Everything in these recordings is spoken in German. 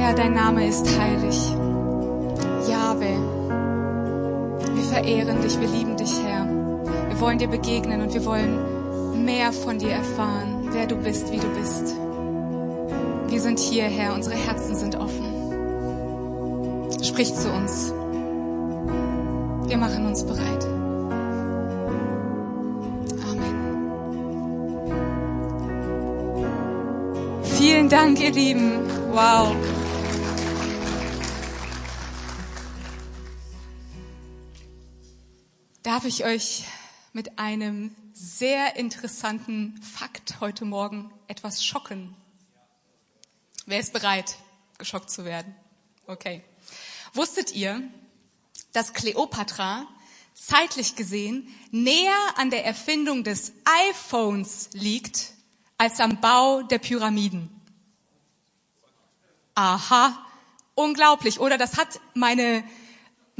Herr, dein Name ist heilig. Jahwe, wir verehren dich, wir lieben dich, Herr. Wir wollen dir begegnen und wir wollen mehr von dir erfahren, wer du bist, wie du bist. Wir sind hier, Herr, unsere Herzen sind offen. Sprich zu uns. Wir machen uns bereit. Amen. Vielen Dank, ihr Lieben. Wow. Darf ich euch mit einem sehr interessanten Fakt heute Morgen etwas schocken? Wer ist bereit, geschockt zu werden? Okay. Wusstet ihr, dass Kleopatra zeitlich gesehen näher an der Erfindung des iPhones liegt als am Bau der Pyramiden? Aha, unglaublich. Oder das hat meine,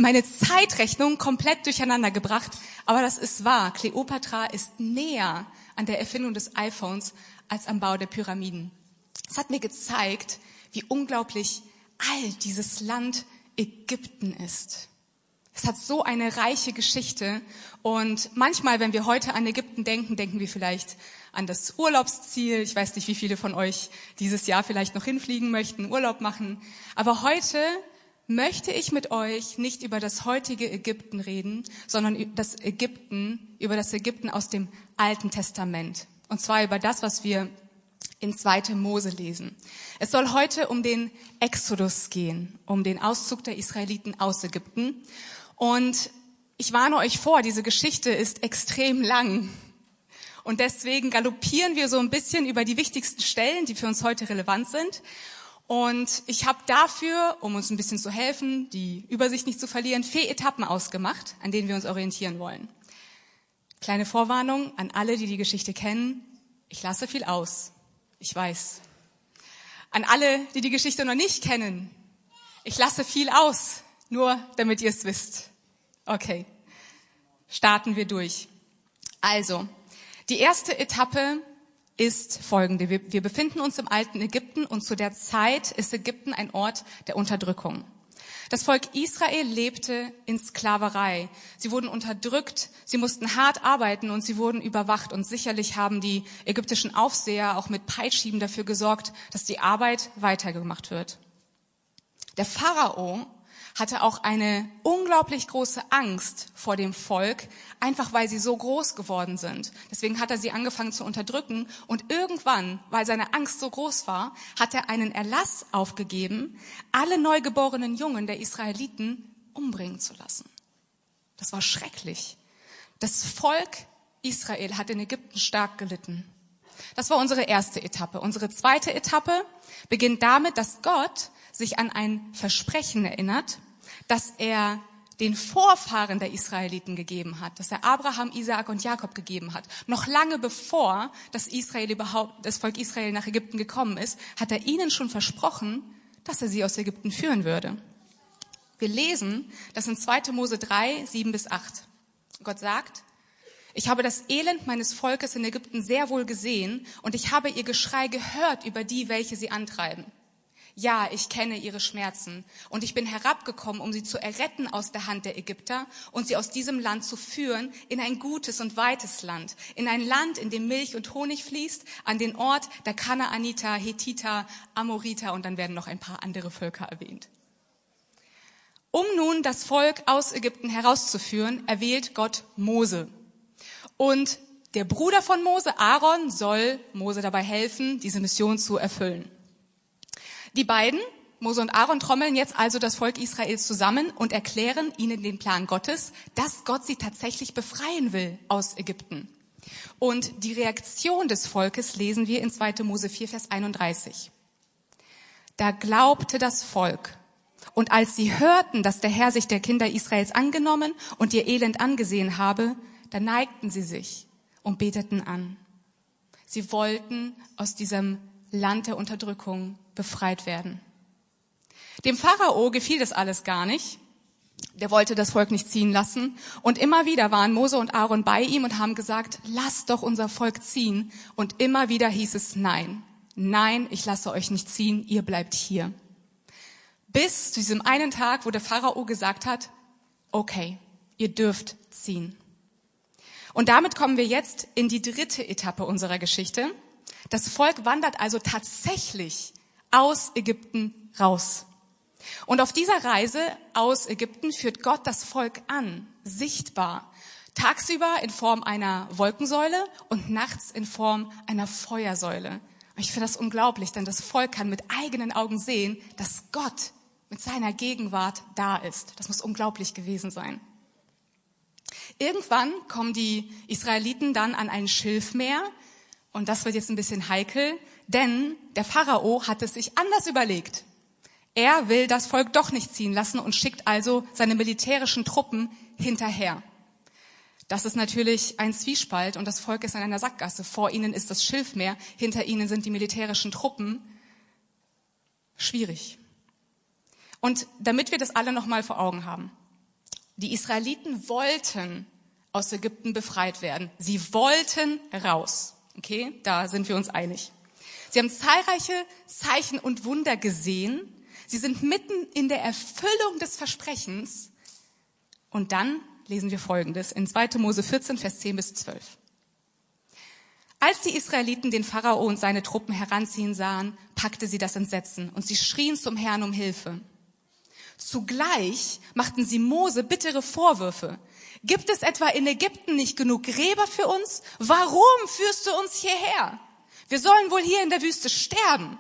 meine Zeitrechnung komplett durcheinander gebracht. Aber das ist wahr. Kleopatra ist näher an der Erfindung des iPhones als am Bau der Pyramiden. Es hat mir gezeigt, wie unglaublich alt dieses Land Ägypten ist. Es hat so eine reiche Geschichte und manchmal, wenn wir heute an Ägypten denken, denken wir vielleicht an das Urlaubsziel. Ich weiß nicht, wie viele von euch dieses Jahr vielleicht noch hinfliegen möchten, Urlaub machen. Aber heute möchte ich mit euch nicht über das heutige Ägypten reden, sondern das Ägypten, über das Ägypten aus dem Alten Testament. Und zwar über das, was wir in 2. Mose lesen. Es soll heute um den Exodus gehen, um den Auszug der Israeliten aus Ägypten. Und ich warne euch vor, diese Geschichte ist extrem lang. Und deswegen galoppieren wir so ein bisschen über die wichtigsten Stellen, die für uns heute relevant sind. Und ich habe dafür, um uns ein bisschen zu helfen, die Übersicht nicht zu verlieren, vier Etappen ausgemacht, an denen wir uns orientieren wollen. Kleine Vorwarnung an alle, die die Geschichte kennen. Ich lasse viel aus. Ich weiß. An alle, die die Geschichte noch nicht kennen. Ich lasse viel aus, nur damit ihr es wisst. Okay. Starten wir durch. Also, die erste Etappe ist folgende. Wir, wir, befinden uns im alten Ägypten und zu der Zeit ist Ägypten ein Ort der Unterdrückung. Das Volk Israel lebte in Sklaverei. Sie wurden unterdrückt, sie mussten hart arbeiten und sie wurden überwacht. Und sicherlich haben die ägyptischen Aufseher auch mit Peitschieben dafür gesorgt, dass die Arbeit weitergemacht wird. Der Pharao hatte auch eine unglaublich große Angst vor dem Volk, einfach weil sie so groß geworden sind. Deswegen hat er sie angefangen zu unterdrücken und irgendwann, weil seine Angst so groß war, hat er einen Erlass aufgegeben, alle neugeborenen Jungen der Israeliten umbringen zu lassen. Das war schrecklich. Das Volk Israel hat in Ägypten stark gelitten. Das war unsere erste Etappe. Unsere zweite Etappe beginnt damit, dass Gott sich an ein Versprechen erinnert, das er den Vorfahren der Israeliten gegeben hat, das er Abraham, Isaak und Jakob gegeben hat. Noch lange bevor das Israel überhaupt, das Volk Israel nach Ägypten gekommen ist, hat er ihnen schon versprochen, dass er sie aus Ägypten führen würde. Wir lesen das in 2. Mose 3, 7 bis 8. Gott sagt, ich habe das Elend meines Volkes in Ägypten sehr wohl gesehen und ich habe ihr Geschrei gehört über die, welche sie antreiben. Ja, ich kenne ihre Schmerzen und ich bin herabgekommen, um sie zu erretten aus der Hand der Ägypter und sie aus diesem Land zu führen in ein gutes und weites Land, in ein Land, in dem Milch und Honig fließt, an den Ort der Kanaaniter, Hethiter, Amoriter und dann werden noch ein paar andere Völker erwähnt. Um nun das Volk aus Ägypten herauszuführen, erwählt Gott Mose. Und der Bruder von Mose, Aaron, soll Mose dabei helfen, diese Mission zu erfüllen. Die beiden, Mose und Aaron, trommeln jetzt also das Volk Israels zusammen und erklären ihnen den Plan Gottes, dass Gott sie tatsächlich befreien will aus Ägypten. Und die Reaktion des Volkes lesen wir in 2. Mose 4, Vers 31. Da glaubte das Volk. Und als sie hörten, dass der Herr sich der Kinder Israels angenommen und ihr Elend angesehen habe, da neigten sie sich und beteten an. Sie wollten aus diesem Land der Unterdrückung befreit werden. Dem Pharao gefiel das alles gar nicht. Der wollte das Volk nicht ziehen lassen. Und immer wieder waren Mose und Aaron bei ihm und haben gesagt, lasst doch unser Volk ziehen. Und immer wieder hieß es nein. Nein, ich lasse euch nicht ziehen, ihr bleibt hier. Bis zu diesem einen Tag, wo der Pharao gesagt hat, okay, ihr dürft ziehen. Und damit kommen wir jetzt in die dritte Etappe unserer Geschichte. Das Volk wandert also tatsächlich aus Ägypten raus. Und auf dieser Reise aus Ägypten führt Gott das Volk an, sichtbar. Tagsüber in Form einer Wolkensäule und nachts in Form einer Feuersäule. Und ich finde das unglaublich, denn das Volk kann mit eigenen Augen sehen, dass Gott mit seiner Gegenwart da ist. Das muss unglaublich gewesen sein. Irgendwann kommen die Israeliten dann an ein Schilfmeer und das wird jetzt ein bisschen heikel, denn der Pharao hat es sich anders überlegt. Er will das Volk doch nicht ziehen lassen und schickt also seine militärischen Truppen hinterher. Das ist natürlich ein Zwiespalt und das Volk ist in einer Sackgasse. Vor ihnen ist das Schilfmeer, hinter ihnen sind die militärischen Truppen. Schwierig. Und damit wir das alle nochmal vor Augen haben. Die Israeliten wollten aus Ägypten befreit werden. Sie wollten raus. Okay, da sind wir uns einig. Sie haben zahlreiche Zeichen und Wunder gesehen. Sie sind mitten in der Erfüllung des Versprechens. Und dann lesen wir Folgendes in 2. Mose 14, Vers 10 bis 12. Als die Israeliten den Pharao und seine Truppen heranziehen sahen, packte sie das Entsetzen und sie schrien zum Herrn um Hilfe. Zugleich machten sie Mose bittere Vorwürfe. Gibt es etwa in Ägypten nicht genug Gräber für uns? Warum führst du uns hierher? Wir sollen wohl hier in der Wüste sterben.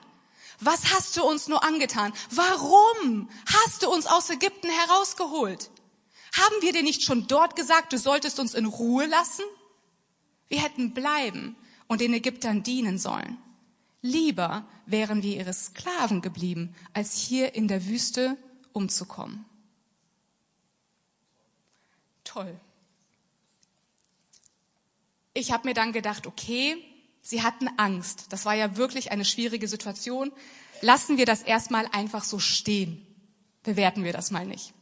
Was hast du uns nur angetan? Warum hast du uns aus Ägypten herausgeholt? Haben wir dir nicht schon dort gesagt, du solltest uns in Ruhe lassen? Wir hätten bleiben und den Ägyptern dienen sollen. Lieber wären wir ihre Sklaven geblieben, als hier in der Wüste umzukommen. Toll. Ich habe mir dann gedacht, okay, sie hatten Angst. Das war ja wirklich eine schwierige Situation. Lassen wir das erstmal einfach so stehen. Bewerten wir das mal nicht.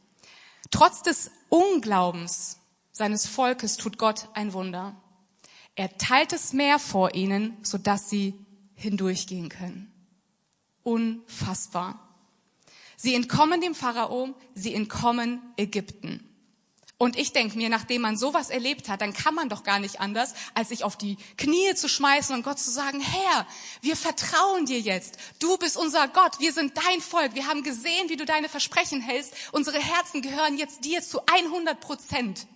Trotz des Unglaubens seines Volkes tut Gott ein Wunder. Er teilt es Meer vor ihnen, sodass sie hindurchgehen können. Unfassbar. Sie entkommen dem Pharao, sie entkommen Ägypten. Und ich denke mir, nachdem man sowas erlebt hat, dann kann man doch gar nicht anders, als sich auf die Knie zu schmeißen und Gott zu sagen, Herr, wir vertrauen dir jetzt. Du bist unser Gott. Wir sind dein Volk. Wir haben gesehen, wie du deine Versprechen hältst. Unsere Herzen gehören jetzt dir zu 100 Prozent.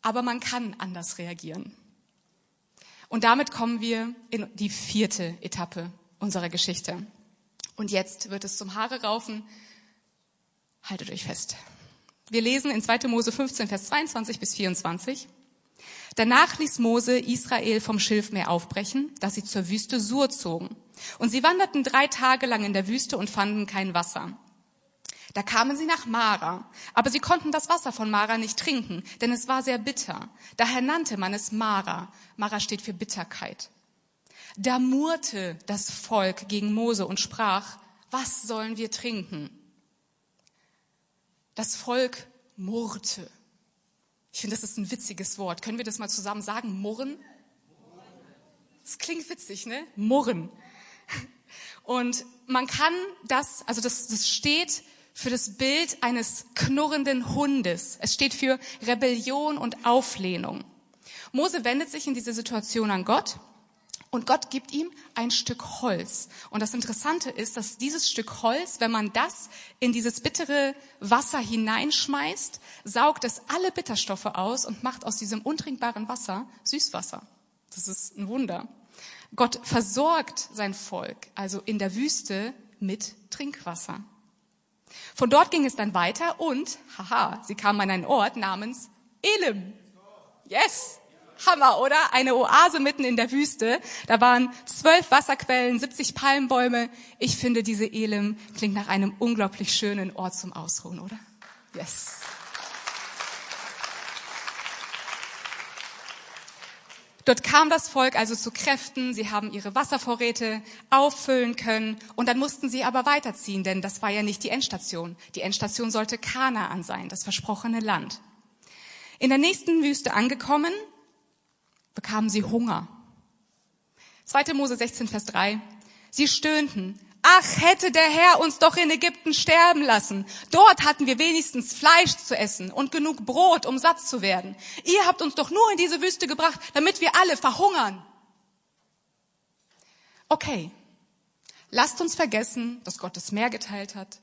Aber man kann anders reagieren. Und damit kommen wir in die vierte Etappe unserer Geschichte. Und jetzt wird es zum Haare raufen. Haltet euch fest. Wir lesen in 2. Mose 15, Vers 22 bis 24. Danach ließ Mose Israel vom Schilfmeer aufbrechen, dass sie zur Wüste Sur zogen. Und sie wanderten drei Tage lang in der Wüste und fanden kein Wasser. Da kamen sie nach Mara, aber sie konnten das Wasser von Mara nicht trinken, denn es war sehr bitter. Daher nannte man es Mara. Mara steht für Bitterkeit. Da murrte das Volk gegen Mose und sprach, was sollen wir trinken? Das Volk murrte. Ich finde, das ist ein witziges Wort. Können wir das mal zusammen sagen? Murren? Das klingt witzig, ne? Murren. Und man kann das, also das, das steht für das Bild eines knurrenden Hundes. Es steht für Rebellion und Auflehnung. Mose wendet sich in dieser Situation an Gott und Gott gibt ihm ein Stück Holz. Und das Interessante ist, dass dieses Stück Holz, wenn man das in dieses bittere Wasser hineinschmeißt, saugt es alle Bitterstoffe aus und macht aus diesem untrinkbaren Wasser Süßwasser. Das ist ein Wunder. Gott versorgt sein Volk, also in der Wüste, mit Trinkwasser. Von dort ging es dann weiter und, haha, sie kamen an einen Ort namens Elim. Yes! Hammer, oder? Eine Oase mitten in der Wüste. Da waren zwölf Wasserquellen, 70 Palmbäume. Ich finde, diese Elim klingt nach einem unglaublich schönen Ort zum Ausruhen, oder? Yes. Dort kam das Volk also zu Kräften, sie haben ihre Wasservorräte auffüllen können und dann mussten sie aber weiterziehen, denn das war ja nicht die Endstation. Die Endstation sollte Kanaan sein, das versprochene Land. In der nächsten Wüste angekommen, bekamen sie Hunger. 2. Mose 16, Vers 3. Sie stöhnten, Ach, hätte der Herr uns doch in Ägypten sterben lassen. Dort hatten wir wenigstens Fleisch zu essen und genug Brot, um satt zu werden. Ihr habt uns doch nur in diese Wüste gebracht, damit wir alle verhungern. Okay, lasst uns vergessen, dass Gott das Meer geteilt hat.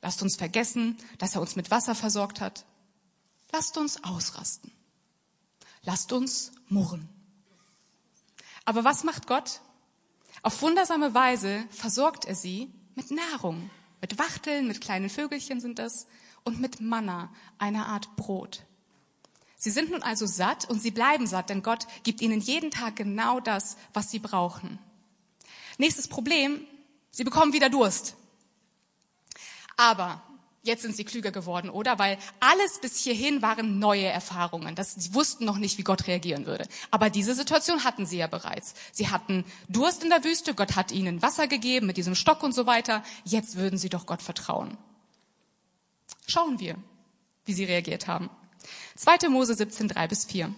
Lasst uns vergessen, dass er uns mit Wasser versorgt hat. Lasst uns ausrasten. Lasst uns murren. Aber was macht Gott? Auf wundersame Weise versorgt er sie mit Nahrung, mit Wachteln, mit kleinen Vögelchen sind das und mit Manna, einer Art Brot. Sie sind nun also satt und sie bleiben satt, denn Gott gibt ihnen jeden Tag genau das, was sie brauchen. Nächstes Problem, sie bekommen wieder Durst. Aber Jetzt sind sie klüger geworden, oder? Weil alles bis hierhin waren neue Erfahrungen. Das, sie wussten noch nicht, wie Gott reagieren würde. Aber diese Situation hatten sie ja bereits. Sie hatten Durst in der Wüste, Gott hat ihnen Wasser gegeben mit diesem Stock und so weiter. Jetzt würden sie doch Gott vertrauen. Schauen wir, wie sie reagiert haben. 2. Mose 17, 3 bis 4.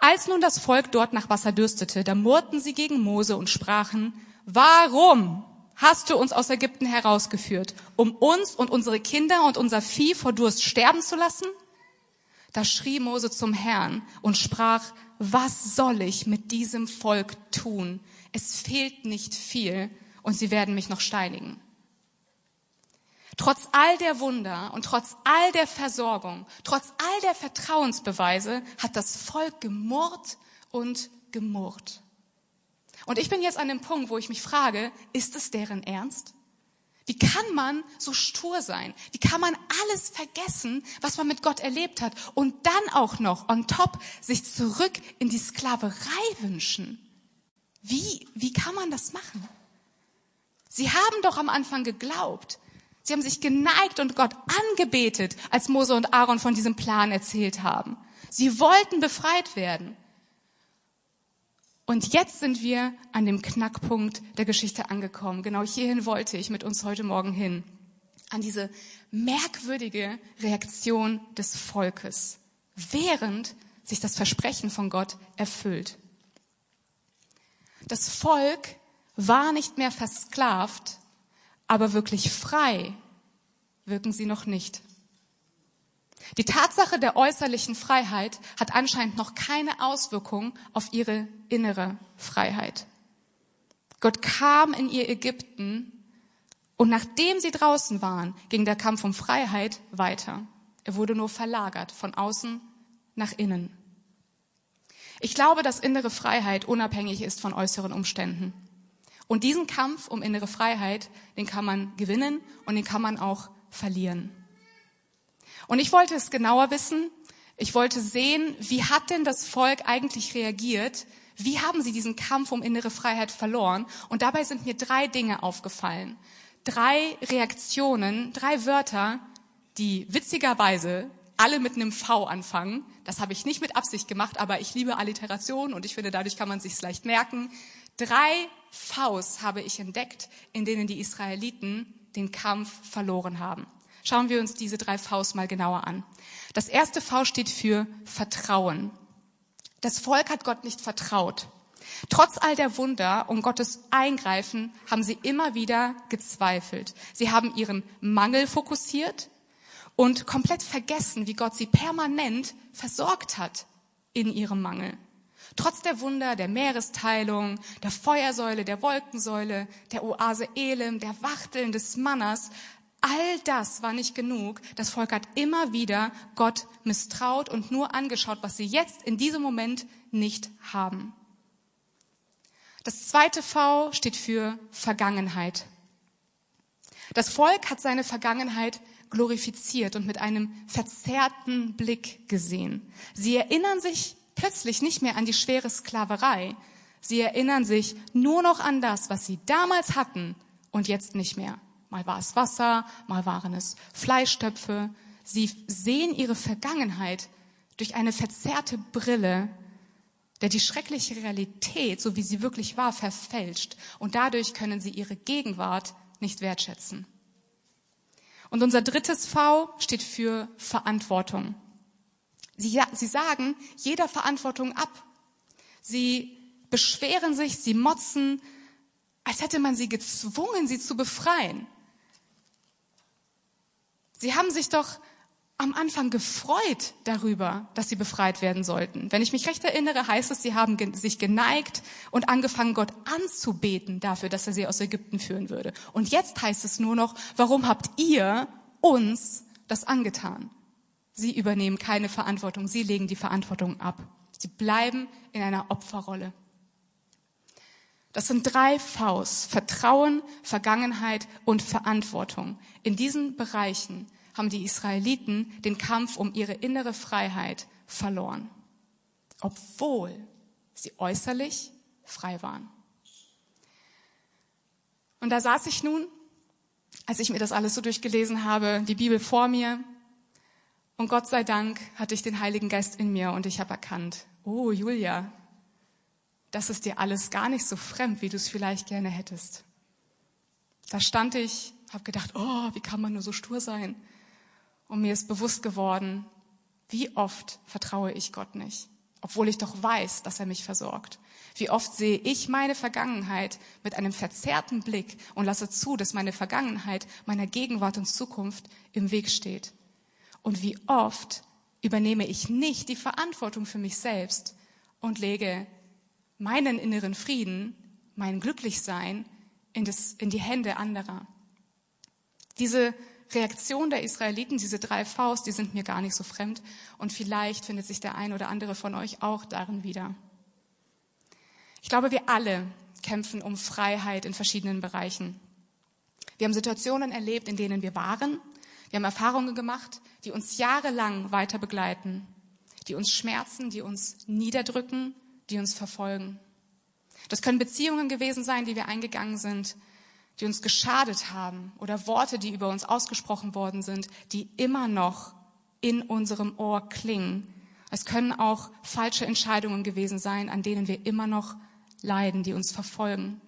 Als nun das Volk dort nach Wasser dürstete, da murrten sie gegen Mose und sprachen, warum hast du uns aus Ägypten herausgeführt, um uns und unsere Kinder und unser Vieh vor Durst sterben zu lassen? Da schrie Mose zum Herrn und sprach, was soll ich mit diesem Volk tun? Es fehlt nicht viel und sie werden mich noch steinigen. Trotz all der Wunder und trotz all der Versorgung, trotz all der Vertrauensbeweise hat das Volk gemurrt und gemurrt. Und ich bin jetzt an dem Punkt, wo ich mich frage, ist es deren Ernst? Wie kann man so stur sein? Wie kann man alles vergessen, was man mit Gott erlebt hat und dann auch noch on top sich zurück in die Sklaverei wünschen? Wie, wie kann man das machen? Sie haben doch am Anfang geglaubt. Sie haben sich geneigt und Gott angebetet, als Mose und Aaron von diesem Plan erzählt haben. Sie wollten befreit werden. Und jetzt sind wir an dem Knackpunkt der Geschichte angekommen. Genau hierhin wollte ich mit uns heute Morgen hin. An diese merkwürdige Reaktion des Volkes, während sich das Versprechen von Gott erfüllt. Das Volk war nicht mehr versklavt, aber wirklich frei wirken sie noch nicht. Die Tatsache der äußerlichen Freiheit hat anscheinend noch keine Auswirkung auf ihre innere Freiheit. Gott kam in ihr Ägypten und nachdem sie draußen waren, ging der Kampf um Freiheit weiter. Er wurde nur verlagert von außen nach innen. Ich glaube, dass innere Freiheit unabhängig ist von äußeren Umständen. Und diesen Kampf um innere Freiheit, den kann man gewinnen und den kann man auch verlieren. Und ich wollte es genauer wissen. Ich wollte sehen, wie hat denn das Volk eigentlich reagiert? Wie haben sie diesen Kampf um innere Freiheit verloren? Und dabei sind mir drei Dinge aufgefallen. Drei Reaktionen, drei Wörter, die witzigerweise alle mit einem V anfangen. Das habe ich nicht mit Absicht gemacht, aber ich liebe Alliteration und ich finde, dadurch kann man sich leicht merken. Drei Vs habe ich entdeckt, in denen die Israeliten den Kampf verloren haben. Schauen wir uns diese drei Vs mal genauer an. Das erste V steht für Vertrauen. Das Volk hat Gott nicht vertraut. Trotz all der Wunder und Gottes Eingreifen haben sie immer wieder gezweifelt. Sie haben ihren Mangel fokussiert und komplett vergessen, wie Gott sie permanent versorgt hat in ihrem Mangel. Trotz der Wunder der Meeresteilung, der Feuersäule, der Wolkensäule, der Oase Elim, der Wachteln des Mannas All das war nicht genug. Das Volk hat immer wieder Gott misstraut und nur angeschaut, was sie jetzt in diesem Moment nicht haben. Das zweite V steht für Vergangenheit. Das Volk hat seine Vergangenheit glorifiziert und mit einem verzerrten Blick gesehen. Sie erinnern sich plötzlich nicht mehr an die schwere Sklaverei. Sie erinnern sich nur noch an das, was sie damals hatten und jetzt nicht mehr. Mal war es Wasser, mal waren es Fleischtöpfe. Sie sehen ihre Vergangenheit durch eine verzerrte Brille, der die schreckliche Realität, so wie sie wirklich war, verfälscht. Und dadurch können sie ihre Gegenwart nicht wertschätzen. Und unser drittes V steht für Verantwortung. Sie, sie sagen jeder Verantwortung ab. Sie beschweren sich, sie motzen, als hätte man sie gezwungen, sie zu befreien. Sie haben sich doch am Anfang gefreut darüber, dass sie befreit werden sollten. Wenn ich mich recht erinnere, heißt es, sie haben sich geneigt und angefangen, Gott anzubeten dafür, dass er sie aus Ägypten führen würde. Und jetzt heißt es nur noch, warum habt ihr uns das angetan? Sie übernehmen keine Verantwortung, sie legen die Verantwortung ab. Sie bleiben in einer Opferrolle. Das sind drei Vs. Vertrauen, Vergangenheit und Verantwortung. In diesen Bereichen haben die Israeliten den Kampf um ihre innere Freiheit verloren, obwohl sie äußerlich frei waren. Und da saß ich nun, als ich mir das alles so durchgelesen habe, die Bibel vor mir, und Gott sei Dank hatte ich den Heiligen Geist in mir und ich habe erkannt, oh Julia, das ist dir alles gar nicht so fremd, wie du es vielleicht gerne hättest. Da stand ich, habe gedacht, oh, wie kann man nur so stur sein? Und mir ist bewusst geworden, wie oft vertraue ich Gott nicht, obwohl ich doch weiß, dass er mich versorgt. Wie oft sehe ich meine Vergangenheit mit einem verzerrten Blick und lasse zu, dass meine Vergangenheit meiner Gegenwart und Zukunft im Weg steht. Und wie oft übernehme ich nicht die Verantwortung für mich selbst und lege meinen inneren Frieden, mein Glücklichsein in, das, in die Hände anderer. Diese Reaktion der Israeliten, diese drei Faust, die sind mir gar nicht so fremd. Und vielleicht findet sich der ein oder andere von euch auch darin wieder. Ich glaube, wir alle kämpfen um Freiheit in verschiedenen Bereichen. Wir haben Situationen erlebt, in denen wir waren. Wir haben Erfahrungen gemacht, die uns jahrelang weiter begleiten, die uns schmerzen, die uns niederdrücken, die uns verfolgen. Das können Beziehungen gewesen sein, die wir eingegangen sind, die uns geschadet haben oder Worte, die über uns ausgesprochen worden sind, die immer noch in unserem Ohr klingen. Es können auch falsche Entscheidungen gewesen sein, an denen wir immer noch leiden, die uns verfolgen.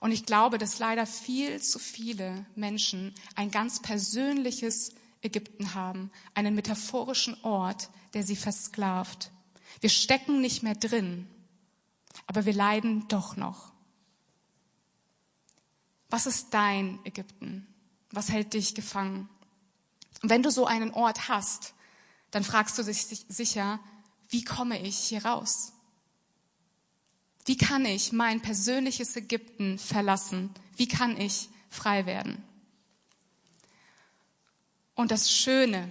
Und ich glaube, dass leider viel zu viele Menschen ein ganz persönliches Ägypten haben, einen metaphorischen Ort, der sie versklavt. Wir stecken nicht mehr drin, aber wir leiden doch noch. Was ist dein Ägypten? Was hält dich gefangen? Und wenn du so einen Ort hast, dann fragst du dich sicher, wie komme ich hier raus? Wie kann ich mein persönliches Ägypten verlassen? Wie kann ich frei werden? Und das Schöne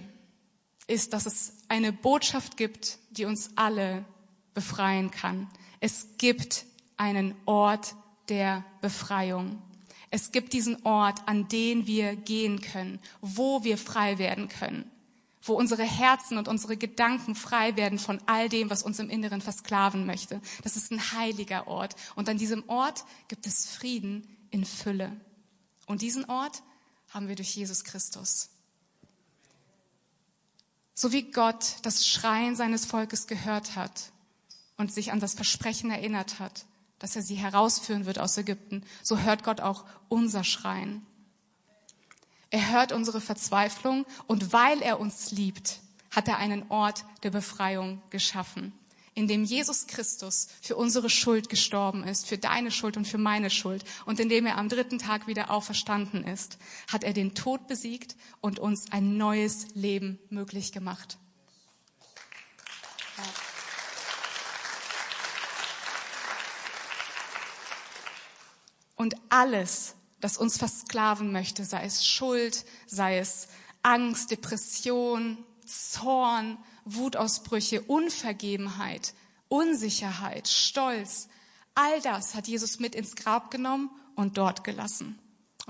ist, dass es eine Botschaft gibt, die uns alle befreien kann. Es gibt einen Ort der Befreiung. Es gibt diesen Ort, an den wir gehen können, wo wir frei werden können, wo unsere Herzen und unsere Gedanken frei werden von all dem, was uns im Inneren versklaven möchte. Das ist ein heiliger Ort. Und an diesem Ort gibt es Frieden in Fülle. Und diesen Ort haben wir durch Jesus Christus. So wie Gott das Schreien seines Volkes gehört hat und sich an das Versprechen erinnert hat, dass er sie herausführen wird aus Ägypten, so hört Gott auch unser Schreien. Er hört unsere Verzweiflung und weil er uns liebt, hat er einen Ort der Befreiung geschaffen, in dem Jesus Christus für unsere Schuld gestorben ist, für deine Schuld und für meine Schuld und in dem er am dritten Tag wieder auferstanden ist, hat er den Tod besiegt und uns ein neues Leben möglich gemacht. Und alles, das uns versklaven möchte, sei es Schuld, sei es Angst, Depression, Zorn, Wutausbrüche, Unvergebenheit, Unsicherheit, Stolz, all das hat Jesus mit ins Grab genommen und dort gelassen.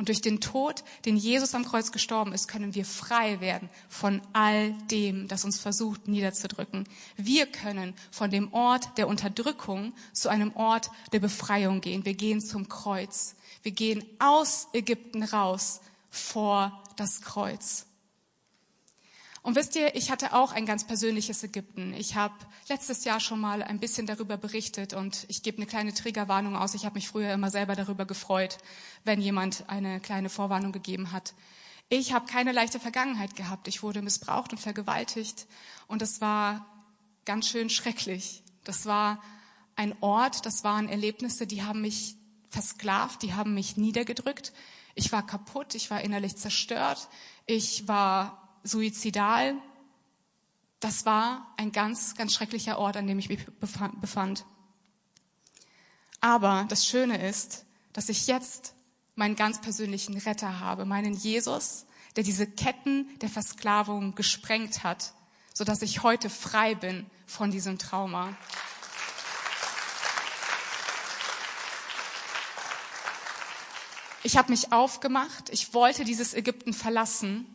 Und durch den Tod, den Jesus am Kreuz gestorben ist, können wir frei werden von all dem, das uns versucht niederzudrücken. Wir können von dem Ort der Unterdrückung zu einem Ort der Befreiung gehen. Wir gehen zum Kreuz. Wir gehen aus Ägypten raus vor das Kreuz. Und wisst ihr, ich hatte auch ein ganz persönliches Ägypten. Ich habe letztes Jahr schon mal ein bisschen darüber berichtet und ich gebe eine kleine Triggerwarnung aus. Ich habe mich früher immer selber darüber gefreut, wenn jemand eine kleine Vorwarnung gegeben hat. Ich habe keine leichte Vergangenheit gehabt. Ich wurde missbraucht und vergewaltigt und das war ganz schön schrecklich. Das war ein Ort, das waren Erlebnisse, die haben mich versklavt, die haben mich niedergedrückt. Ich war kaputt, ich war innerlich zerstört, ich war suizidal. Das war ein ganz, ganz schrecklicher Ort, an dem ich mich befand. Aber das Schöne ist, dass ich jetzt meinen ganz persönlichen Retter habe, meinen Jesus, der diese Ketten der Versklavung gesprengt hat, so dass ich heute frei bin von diesem Trauma. Ich habe mich aufgemacht, ich wollte dieses Ägypten verlassen,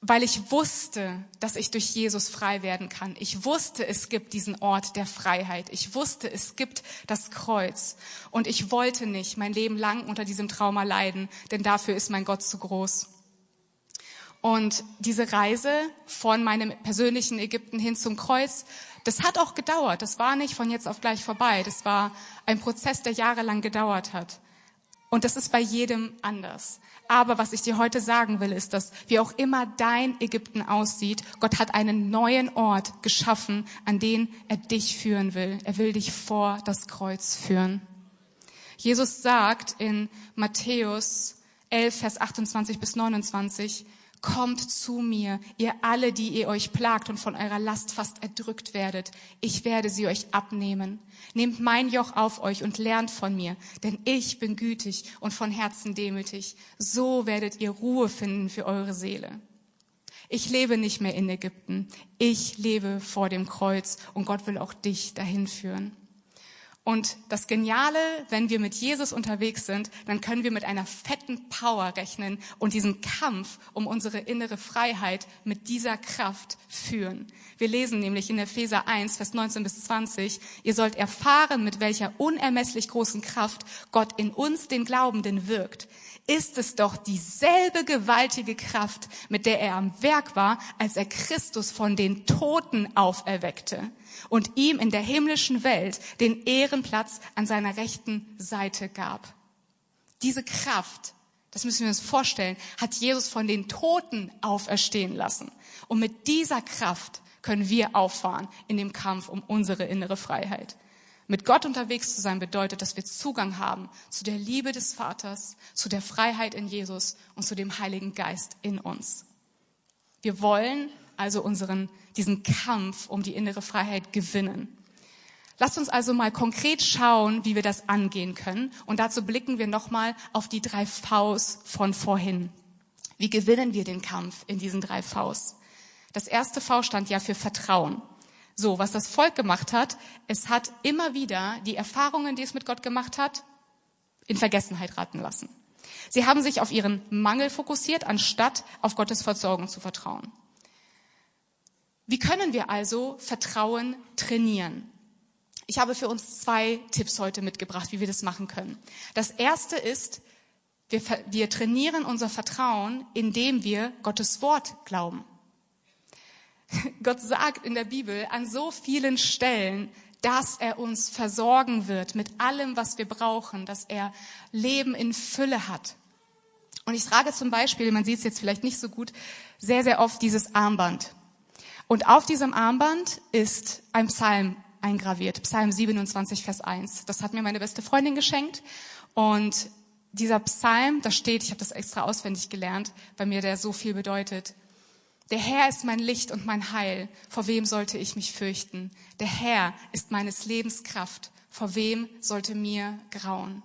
weil ich wusste, dass ich durch Jesus frei werden kann. Ich wusste, es gibt diesen Ort der Freiheit. Ich wusste, es gibt das Kreuz. Und ich wollte nicht mein Leben lang unter diesem Trauma leiden, denn dafür ist mein Gott zu groß. Und diese Reise von meinem persönlichen Ägypten hin zum Kreuz, das hat auch gedauert. Das war nicht von jetzt auf gleich vorbei. Das war ein Prozess, der jahrelang gedauert hat. Und das ist bei jedem anders. Aber was ich dir heute sagen will, ist, dass wie auch immer dein Ägypten aussieht, Gott hat einen neuen Ort geschaffen, an den er dich führen will. Er will dich vor das Kreuz führen. Jesus sagt in Matthäus 11, Vers 28 bis 29, Kommt zu mir, ihr alle, die ihr euch plagt und von eurer Last fast erdrückt werdet. Ich werde sie euch abnehmen. Nehmt mein Joch auf euch und lernt von mir, denn ich bin gütig und von Herzen demütig. So werdet ihr Ruhe finden für eure Seele. Ich lebe nicht mehr in Ägypten. Ich lebe vor dem Kreuz und Gott will auch dich dahin führen. Und das Geniale, wenn wir mit Jesus unterwegs sind, dann können wir mit einer fetten Power rechnen und diesen Kampf um unsere innere Freiheit mit dieser Kraft führen. Wir lesen nämlich in Epheser 1, Vers 19 bis 20, ihr sollt erfahren, mit welcher unermesslich großen Kraft Gott in uns, den Glaubenden, wirkt ist es doch dieselbe gewaltige Kraft, mit der er am Werk war, als er Christus von den Toten auferweckte und ihm in der himmlischen Welt den Ehrenplatz an seiner rechten Seite gab. Diese Kraft, das müssen wir uns vorstellen, hat Jesus von den Toten auferstehen lassen. Und mit dieser Kraft können wir auffahren in dem Kampf um unsere innere Freiheit. Mit Gott unterwegs zu sein bedeutet, dass wir Zugang haben zu der Liebe des Vaters, zu der Freiheit in Jesus und zu dem Heiligen Geist in uns. Wir wollen also unseren, diesen Kampf um die innere Freiheit gewinnen. Lasst uns also mal konkret schauen, wie wir das angehen können. Und dazu blicken wir nochmal auf die drei Vs von vorhin. Wie gewinnen wir den Kampf in diesen drei Vs? Das erste V stand ja für Vertrauen. So, was das Volk gemacht hat, es hat immer wieder die Erfahrungen, die es mit Gott gemacht hat, in Vergessenheit raten lassen. Sie haben sich auf ihren Mangel fokussiert, anstatt auf Gottes Versorgung zu vertrauen. Wie können wir also Vertrauen trainieren? Ich habe für uns zwei Tipps heute mitgebracht, wie wir das machen können. Das erste ist, wir, wir trainieren unser Vertrauen, indem wir Gottes Wort glauben. Gott sagt in der Bibel an so vielen Stellen, dass er uns versorgen wird mit allem, was wir brauchen, dass er Leben in Fülle hat. Und ich trage zum Beispiel, man sieht es jetzt vielleicht nicht so gut, sehr, sehr oft dieses Armband. Und auf diesem Armband ist ein Psalm eingraviert, Psalm 27, Vers 1. Das hat mir meine beste Freundin geschenkt. Und dieser Psalm, da steht, ich habe das extra auswendig gelernt, weil mir der so viel bedeutet. Der Herr ist mein Licht und mein Heil. Vor wem sollte ich mich fürchten? Der Herr ist meines Lebens Kraft. Vor wem sollte mir grauen?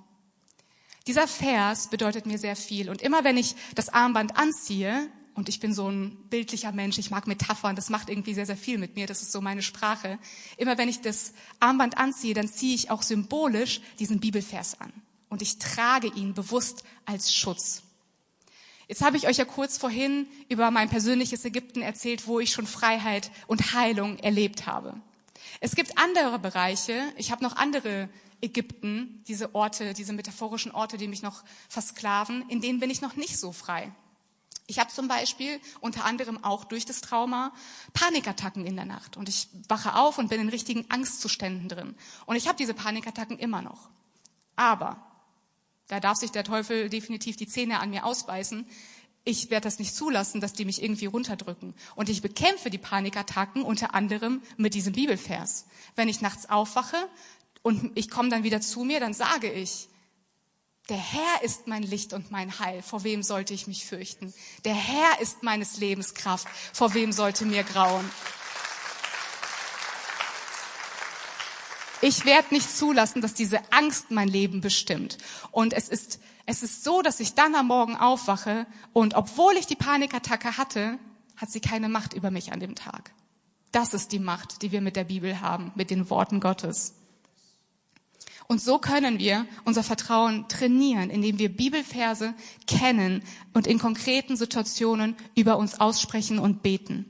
Dieser Vers bedeutet mir sehr viel. Und immer wenn ich das Armband anziehe, und ich bin so ein bildlicher Mensch, ich mag Metaphern, das macht irgendwie sehr, sehr viel mit mir, das ist so meine Sprache. Immer wenn ich das Armband anziehe, dann ziehe ich auch symbolisch diesen Bibelvers an. Und ich trage ihn bewusst als Schutz. Jetzt habe ich euch ja kurz vorhin über mein persönliches Ägypten erzählt, wo ich schon Freiheit und Heilung erlebt habe. Es gibt andere Bereiche, ich habe noch andere Ägypten, diese Orte, diese metaphorischen Orte, die mich noch versklaven, in denen bin ich noch nicht so frei. Ich habe zum Beispiel unter anderem auch durch das Trauma Panikattacken in der Nacht und ich wache auf und bin in richtigen Angstzuständen drin. Und ich habe diese Panikattacken immer noch. Aber da darf sich der Teufel definitiv die Zähne an mir ausbeißen. Ich werde das nicht zulassen, dass die mich irgendwie runterdrücken. Und ich bekämpfe die Panikattacken unter anderem mit diesem Bibelvers. Wenn ich nachts aufwache und ich komme dann wieder zu mir, dann sage ich, Der Herr ist mein Licht und mein Heil. Vor wem sollte ich mich fürchten? Der Herr ist meines Lebens Kraft. Vor wem sollte mir grauen? Ich werde nicht zulassen, dass diese Angst mein Leben bestimmt. Und es ist, es ist so, dass ich dann am Morgen aufwache und obwohl ich die Panikattacke hatte, hat sie keine Macht über mich an dem Tag. Das ist die Macht, die wir mit der Bibel haben, mit den Worten Gottes. Und so können wir unser Vertrauen trainieren, indem wir Bibelverse kennen und in konkreten Situationen über uns aussprechen und beten.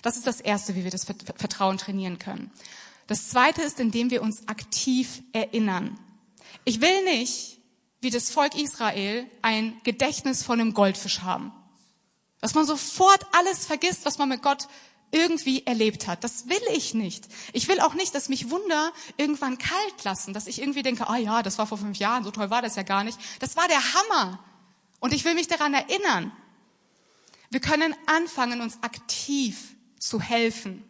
Das ist das Erste, wie wir das Vertrauen trainieren können. Das Zweite ist, indem wir uns aktiv erinnern. Ich will nicht, wie das Volk Israel, ein Gedächtnis von einem Goldfisch haben. Dass man sofort alles vergisst, was man mit Gott irgendwie erlebt hat. Das will ich nicht. Ich will auch nicht, dass mich Wunder irgendwann kalt lassen, dass ich irgendwie denke, ah oh ja, das war vor fünf Jahren, so toll war das ja gar nicht. Das war der Hammer. Und ich will mich daran erinnern. Wir können anfangen, uns aktiv zu helfen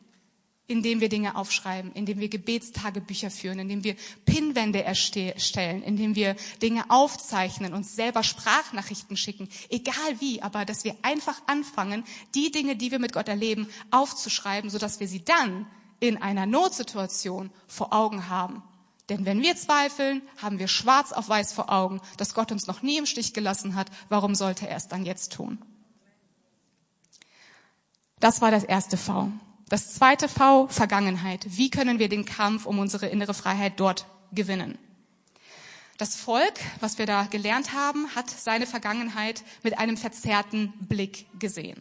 indem wir Dinge aufschreiben, indem wir Gebetstagebücher führen, indem wir Pinwände erstellen, indem wir Dinge aufzeichnen, uns selber Sprachnachrichten schicken, egal wie, aber dass wir einfach anfangen, die Dinge, die wir mit Gott erleben, aufzuschreiben, sodass wir sie dann in einer Notsituation vor Augen haben. Denn wenn wir zweifeln, haben wir schwarz auf weiß vor Augen, dass Gott uns noch nie im Stich gelassen hat. Warum sollte er es dann jetzt tun? Das war das erste V. Das zweite V, Vergangenheit. Wie können wir den Kampf um unsere innere Freiheit dort gewinnen? Das Volk, was wir da gelernt haben, hat seine Vergangenheit mit einem verzerrten Blick gesehen.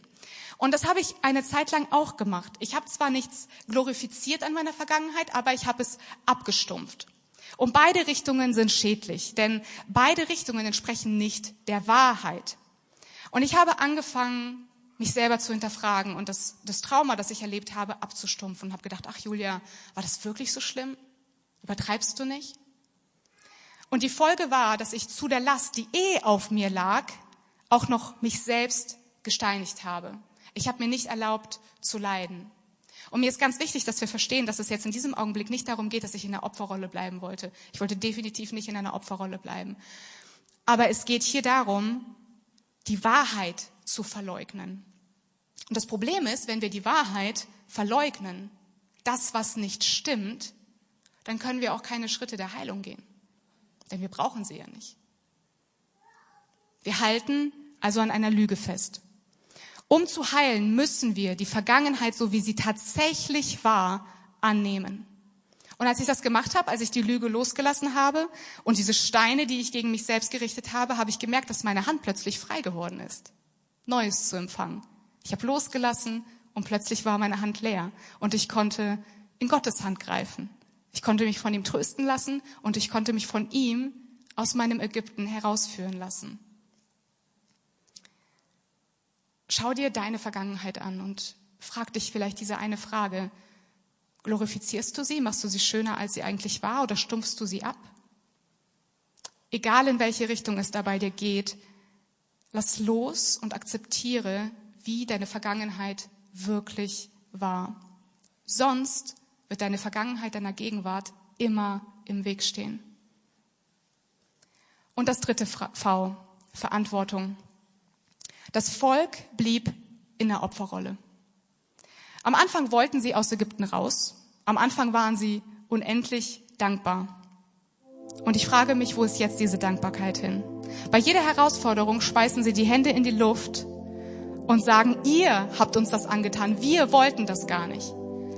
Und das habe ich eine Zeit lang auch gemacht. Ich habe zwar nichts glorifiziert an meiner Vergangenheit, aber ich habe es abgestumpft. Und beide Richtungen sind schädlich, denn beide Richtungen entsprechen nicht der Wahrheit. Und ich habe angefangen, mich selber zu hinterfragen und das, das Trauma, das ich erlebt habe, abzustumpfen und habe gedacht, ach Julia, war das wirklich so schlimm? Übertreibst du nicht? Und die Folge war, dass ich zu der Last, die eh auf mir lag, auch noch mich selbst gesteinigt habe. Ich habe mir nicht erlaubt zu leiden. Und mir ist ganz wichtig, dass wir verstehen, dass es jetzt in diesem Augenblick nicht darum geht, dass ich in der Opferrolle bleiben wollte. Ich wollte definitiv nicht in einer Opferrolle bleiben. Aber es geht hier darum, die Wahrheit zu verleugnen. Und das Problem ist, wenn wir die Wahrheit verleugnen, das, was nicht stimmt, dann können wir auch keine Schritte der Heilung gehen. Denn wir brauchen sie ja nicht. Wir halten also an einer Lüge fest. Um zu heilen, müssen wir die Vergangenheit, so wie sie tatsächlich war, annehmen. Und als ich das gemacht habe, als ich die Lüge losgelassen habe und diese Steine, die ich gegen mich selbst gerichtet habe, habe ich gemerkt, dass meine Hand plötzlich frei geworden ist, Neues zu empfangen. Ich habe losgelassen und plötzlich war meine Hand leer und ich konnte in Gottes Hand greifen. Ich konnte mich von ihm trösten lassen und ich konnte mich von ihm aus meinem Ägypten herausführen lassen. Schau dir deine Vergangenheit an und frag dich vielleicht diese eine Frage. Glorifizierst du sie? Machst du sie schöner, als sie eigentlich war oder stumpfst du sie ab? Egal in welche Richtung es dabei dir geht, lass los und akzeptiere wie deine Vergangenheit wirklich war. Sonst wird deine Vergangenheit deiner Gegenwart immer im Weg stehen. Und das dritte V, Verantwortung. Das Volk blieb in der Opferrolle. Am Anfang wollten sie aus Ägypten raus. Am Anfang waren sie unendlich dankbar. Und ich frage mich, wo ist jetzt diese Dankbarkeit hin? Bei jeder Herausforderung schmeißen sie die Hände in die Luft und sagen, ihr habt uns das angetan, wir wollten das gar nicht.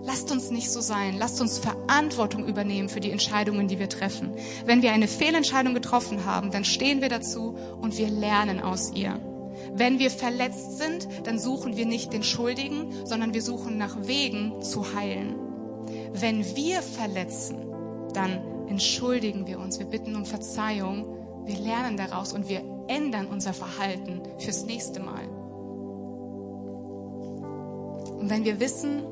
Lasst uns nicht so sein. Lasst uns Verantwortung übernehmen für die Entscheidungen, die wir treffen. Wenn wir eine Fehlentscheidung getroffen haben, dann stehen wir dazu und wir lernen aus ihr. Wenn wir verletzt sind, dann suchen wir nicht den Schuldigen, sondern wir suchen nach Wegen zu heilen. Wenn wir verletzen, dann entschuldigen wir uns, wir bitten um Verzeihung, wir lernen daraus und wir ändern unser Verhalten fürs nächste Mal. Und wenn wir wissen,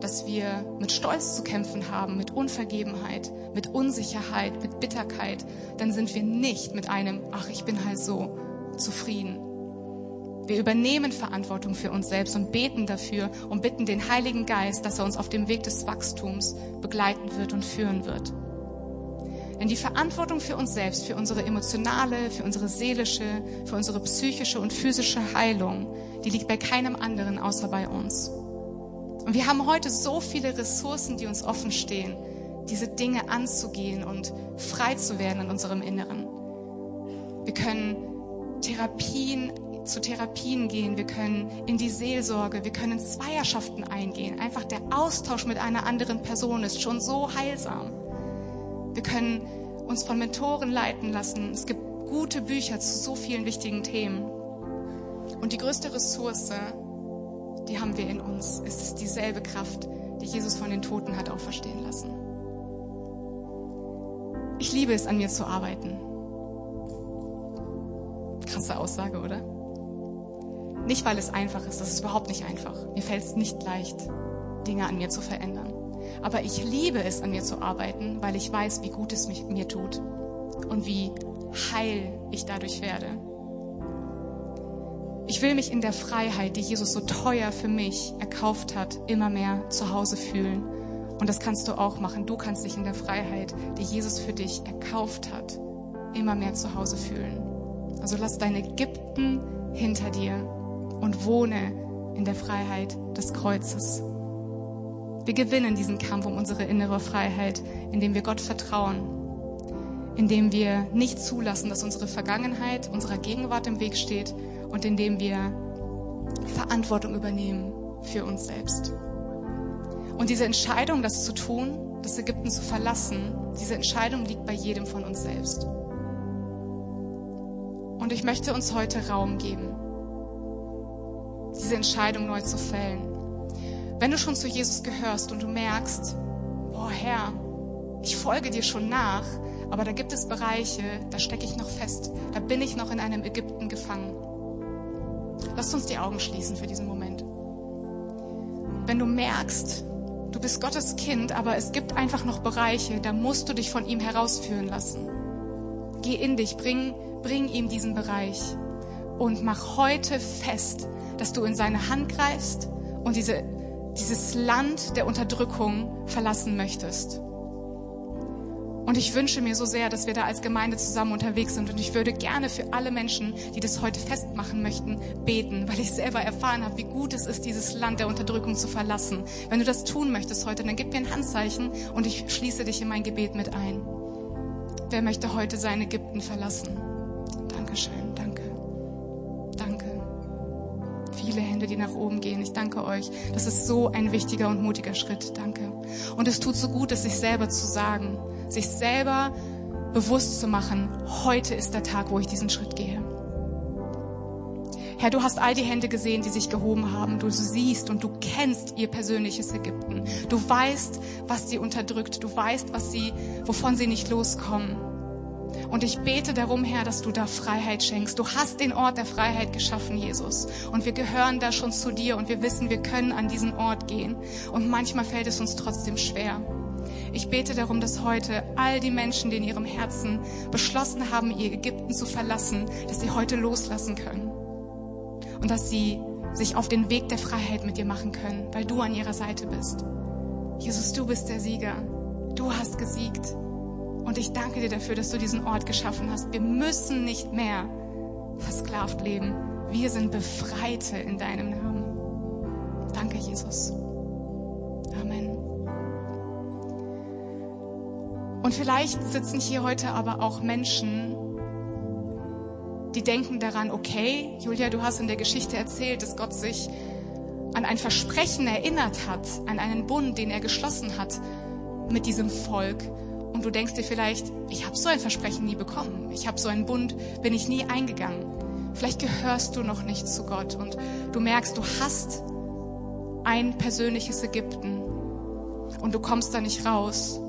dass wir mit Stolz zu kämpfen haben, mit Unvergebenheit, mit Unsicherheit, mit Bitterkeit, dann sind wir nicht mit einem, ach, ich bin halt so zufrieden. Wir übernehmen Verantwortung für uns selbst und beten dafür und bitten den Heiligen Geist, dass er uns auf dem Weg des Wachstums begleiten wird und führen wird. Denn die Verantwortung für uns selbst, für unsere emotionale, für unsere seelische, für unsere psychische und physische Heilung, die liegt bei keinem anderen außer bei uns. Und wir haben heute so viele Ressourcen, die uns offen stehen, diese Dinge anzugehen und frei zu werden in unserem Inneren. Wir können Therapien zu Therapien gehen, wir können in die Seelsorge, wir können Zweierschaften eingehen. Einfach der Austausch mit einer anderen Person ist schon so heilsam. Wir können uns von Mentoren leiten lassen. Es gibt gute Bücher zu so vielen wichtigen Themen. Und die größte Ressource, die haben wir in uns. Es ist dieselbe Kraft, die Jesus von den Toten hat auferstehen lassen. Ich liebe es, an mir zu arbeiten. Krasse Aussage, oder? Nicht, weil es einfach ist, das ist überhaupt nicht einfach. Mir fällt es nicht leicht, Dinge an mir zu verändern. Aber ich liebe es, an mir zu arbeiten, weil ich weiß, wie gut es mich, mir tut und wie heil ich dadurch werde. Ich will mich in der Freiheit, die Jesus so teuer für mich erkauft hat, immer mehr zu Hause fühlen. Und das kannst du auch machen. Du kannst dich in der Freiheit, die Jesus für dich erkauft hat, immer mehr zu Hause fühlen. Also lass dein Ägypten hinter dir und wohne in der Freiheit des Kreuzes. Wir gewinnen diesen Kampf um unsere innere Freiheit, indem wir Gott vertrauen, indem wir nicht zulassen, dass unsere Vergangenheit unserer Gegenwart im Weg steht und indem wir Verantwortung übernehmen für uns selbst. Und diese Entscheidung, das zu tun, das Ägypten zu verlassen, diese Entscheidung liegt bei jedem von uns selbst. Und ich möchte uns heute Raum geben, diese Entscheidung neu zu fällen. Wenn du schon zu Jesus gehörst und du merkst, boah Herr, ich folge dir schon nach, aber da gibt es Bereiche, da stecke ich noch fest, da bin ich noch in einem Ägypten gefangen. Lass uns die Augen schließen für diesen Moment. Wenn du merkst, du bist Gottes Kind, aber es gibt einfach noch Bereiche, da musst du dich von ihm herausführen lassen. Geh in dich, bring, bring ihm diesen Bereich und mach heute fest, dass du in seine Hand greifst und diese, dieses Land der Unterdrückung verlassen möchtest. Und ich wünsche mir so sehr, dass wir da als Gemeinde zusammen unterwegs sind. Und ich würde gerne für alle Menschen, die das heute festmachen möchten, beten, weil ich selber erfahren habe, wie gut es ist, dieses Land der Unterdrückung zu verlassen. Wenn du das tun möchtest heute, dann gib mir ein Handzeichen und ich schließe dich in mein Gebet mit ein. Wer möchte heute sein Ägypten verlassen? Dankeschön, viele Hände, die nach oben gehen. Ich danke euch. Das ist so ein wichtiger und mutiger Schritt. Danke. Und es tut so gut, es sich selber zu sagen, sich selber bewusst zu machen, heute ist der Tag, wo ich diesen Schritt gehe. Herr, du hast all die Hände gesehen, die sich gehoben haben. Du siehst und du kennst ihr persönliches Ägypten. Du weißt, was sie unterdrückt. Du weißt, was sie, wovon sie nicht loskommen. Und ich bete darum, Herr, dass du da Freiheit schenkst. Du hast den Ort der Freiheit geschaffen, Jesus. Und wir gehören da schon zu dir und wir wissen, wir können an diesen Ort gehen. Und manchmal fällt es uns trotzdem schwer. Ich bete darum, dass heute all die Menschen, die in ihrem Herzen beschlossen haben, ihr Ägypten zu verlassen, dass sie heute loslassen können. Und dass sie sich auf den Weg der Freiheit mit dir machen können, weil du an ihrer Seite bist. Jesus, du bist der Sieger. Du hast gesiegt. Und ich danke dir dafür, dass du diesen Ort geschaffen hast. Wir müssen nicht mehr versklavt leben. Wir sind Befreite in deinem Namen. Danke, Jesus. Amen. Und vielleicht sitzen hier heute aber auch Menschen, die denken daran, okay, Julia, du hast in der Geschichte erzählt, dass Gott sich an ein Versprechen erinnert hat, an einen Bund, den er geschlossen hat mit diesem Volk. Und du denkst dir vielleicht, ich habe so ein Versprechen nie bekommen. Ich habe so einen Bund, bin ich nie eingegangen. Vielleicht gehörst du noch nicht zu Gott und du merkst, du hast ein persönliches Ägypten und du kommst da nicht raus.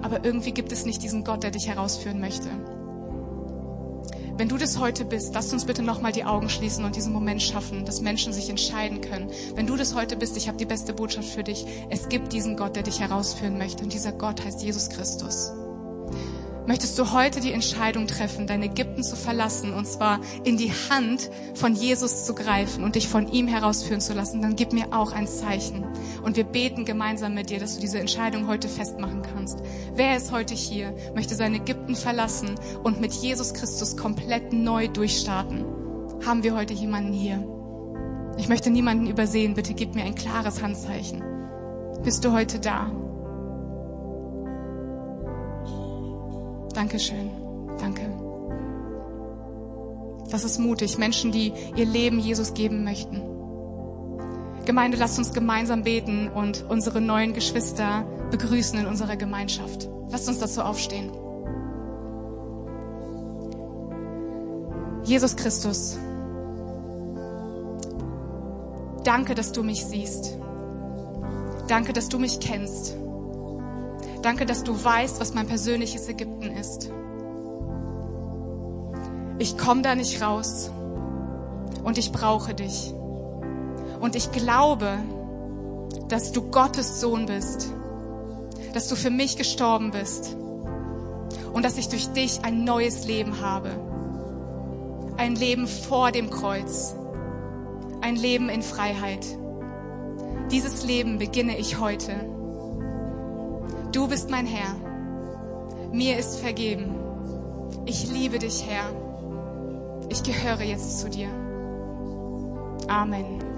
Aber irgendwie gibt es nicht diesen Gott, der dich herausführen möchte. Wenn du das heute bist, lass uns bitte nochmal die Augen schließen und diesen Moment schaffen, dass Menschen sich entscheiden können. Wenn du das heute bist, ich habe die beste Botschaft für dich. Es gibt diesen Gott, der dich herausführen möchte. Und dieser Gott heißt Jesus Christus. Möchtest du heute die Entscheidung treffen, dein Ägypten zu verlassen und zwar in die Hand von Jesus zu greifen und dich von ihm herausführen zu lassen, dann gib mir auch ein Zeichen. Und wir beten gemeinsam mit dir, dass du diese Entscheidung heute festmachen kannst. Wer ist heute hier, möchte sein Ägypten verlassen und mit Jesus Christus komplett neu durchstarten? Haben wir heute jemanden hier? Ich möchte niemanden übersehen. Bitte gib mir ein klares Handzeichen. Bist du heute da? Dankeschön. Danke. Das ist mutig. Menschen, die ihr Leben Jesus geben möchten. Gemeinde, lasst uns gemeinsam beten und unsere neuen Geschwister begrüßen in unserer Gemeinschaft. Lasst uns dazu aufstehen. Jesus Christus, danke, dass du mich siehst. Danke, dass du mich kennst. Danke, dass du weißt, was mein persönliches Ägypten ist. Ich komme da nicht raus und ich brauche dich. Und ich glaube, dass du Gottes Sohn bist, dass du für mich gestorben bist und dass ich durch dich ein neues Leben habe. Ein Leben vor dem Kreuz, ein Leben in Freiheit. Dieses Leben beginne ich heute. Du bist mein Herr. Mir ist vergeben. Ich liebe dich, Herr. Ich gehöre jetzt zu dir. Amen.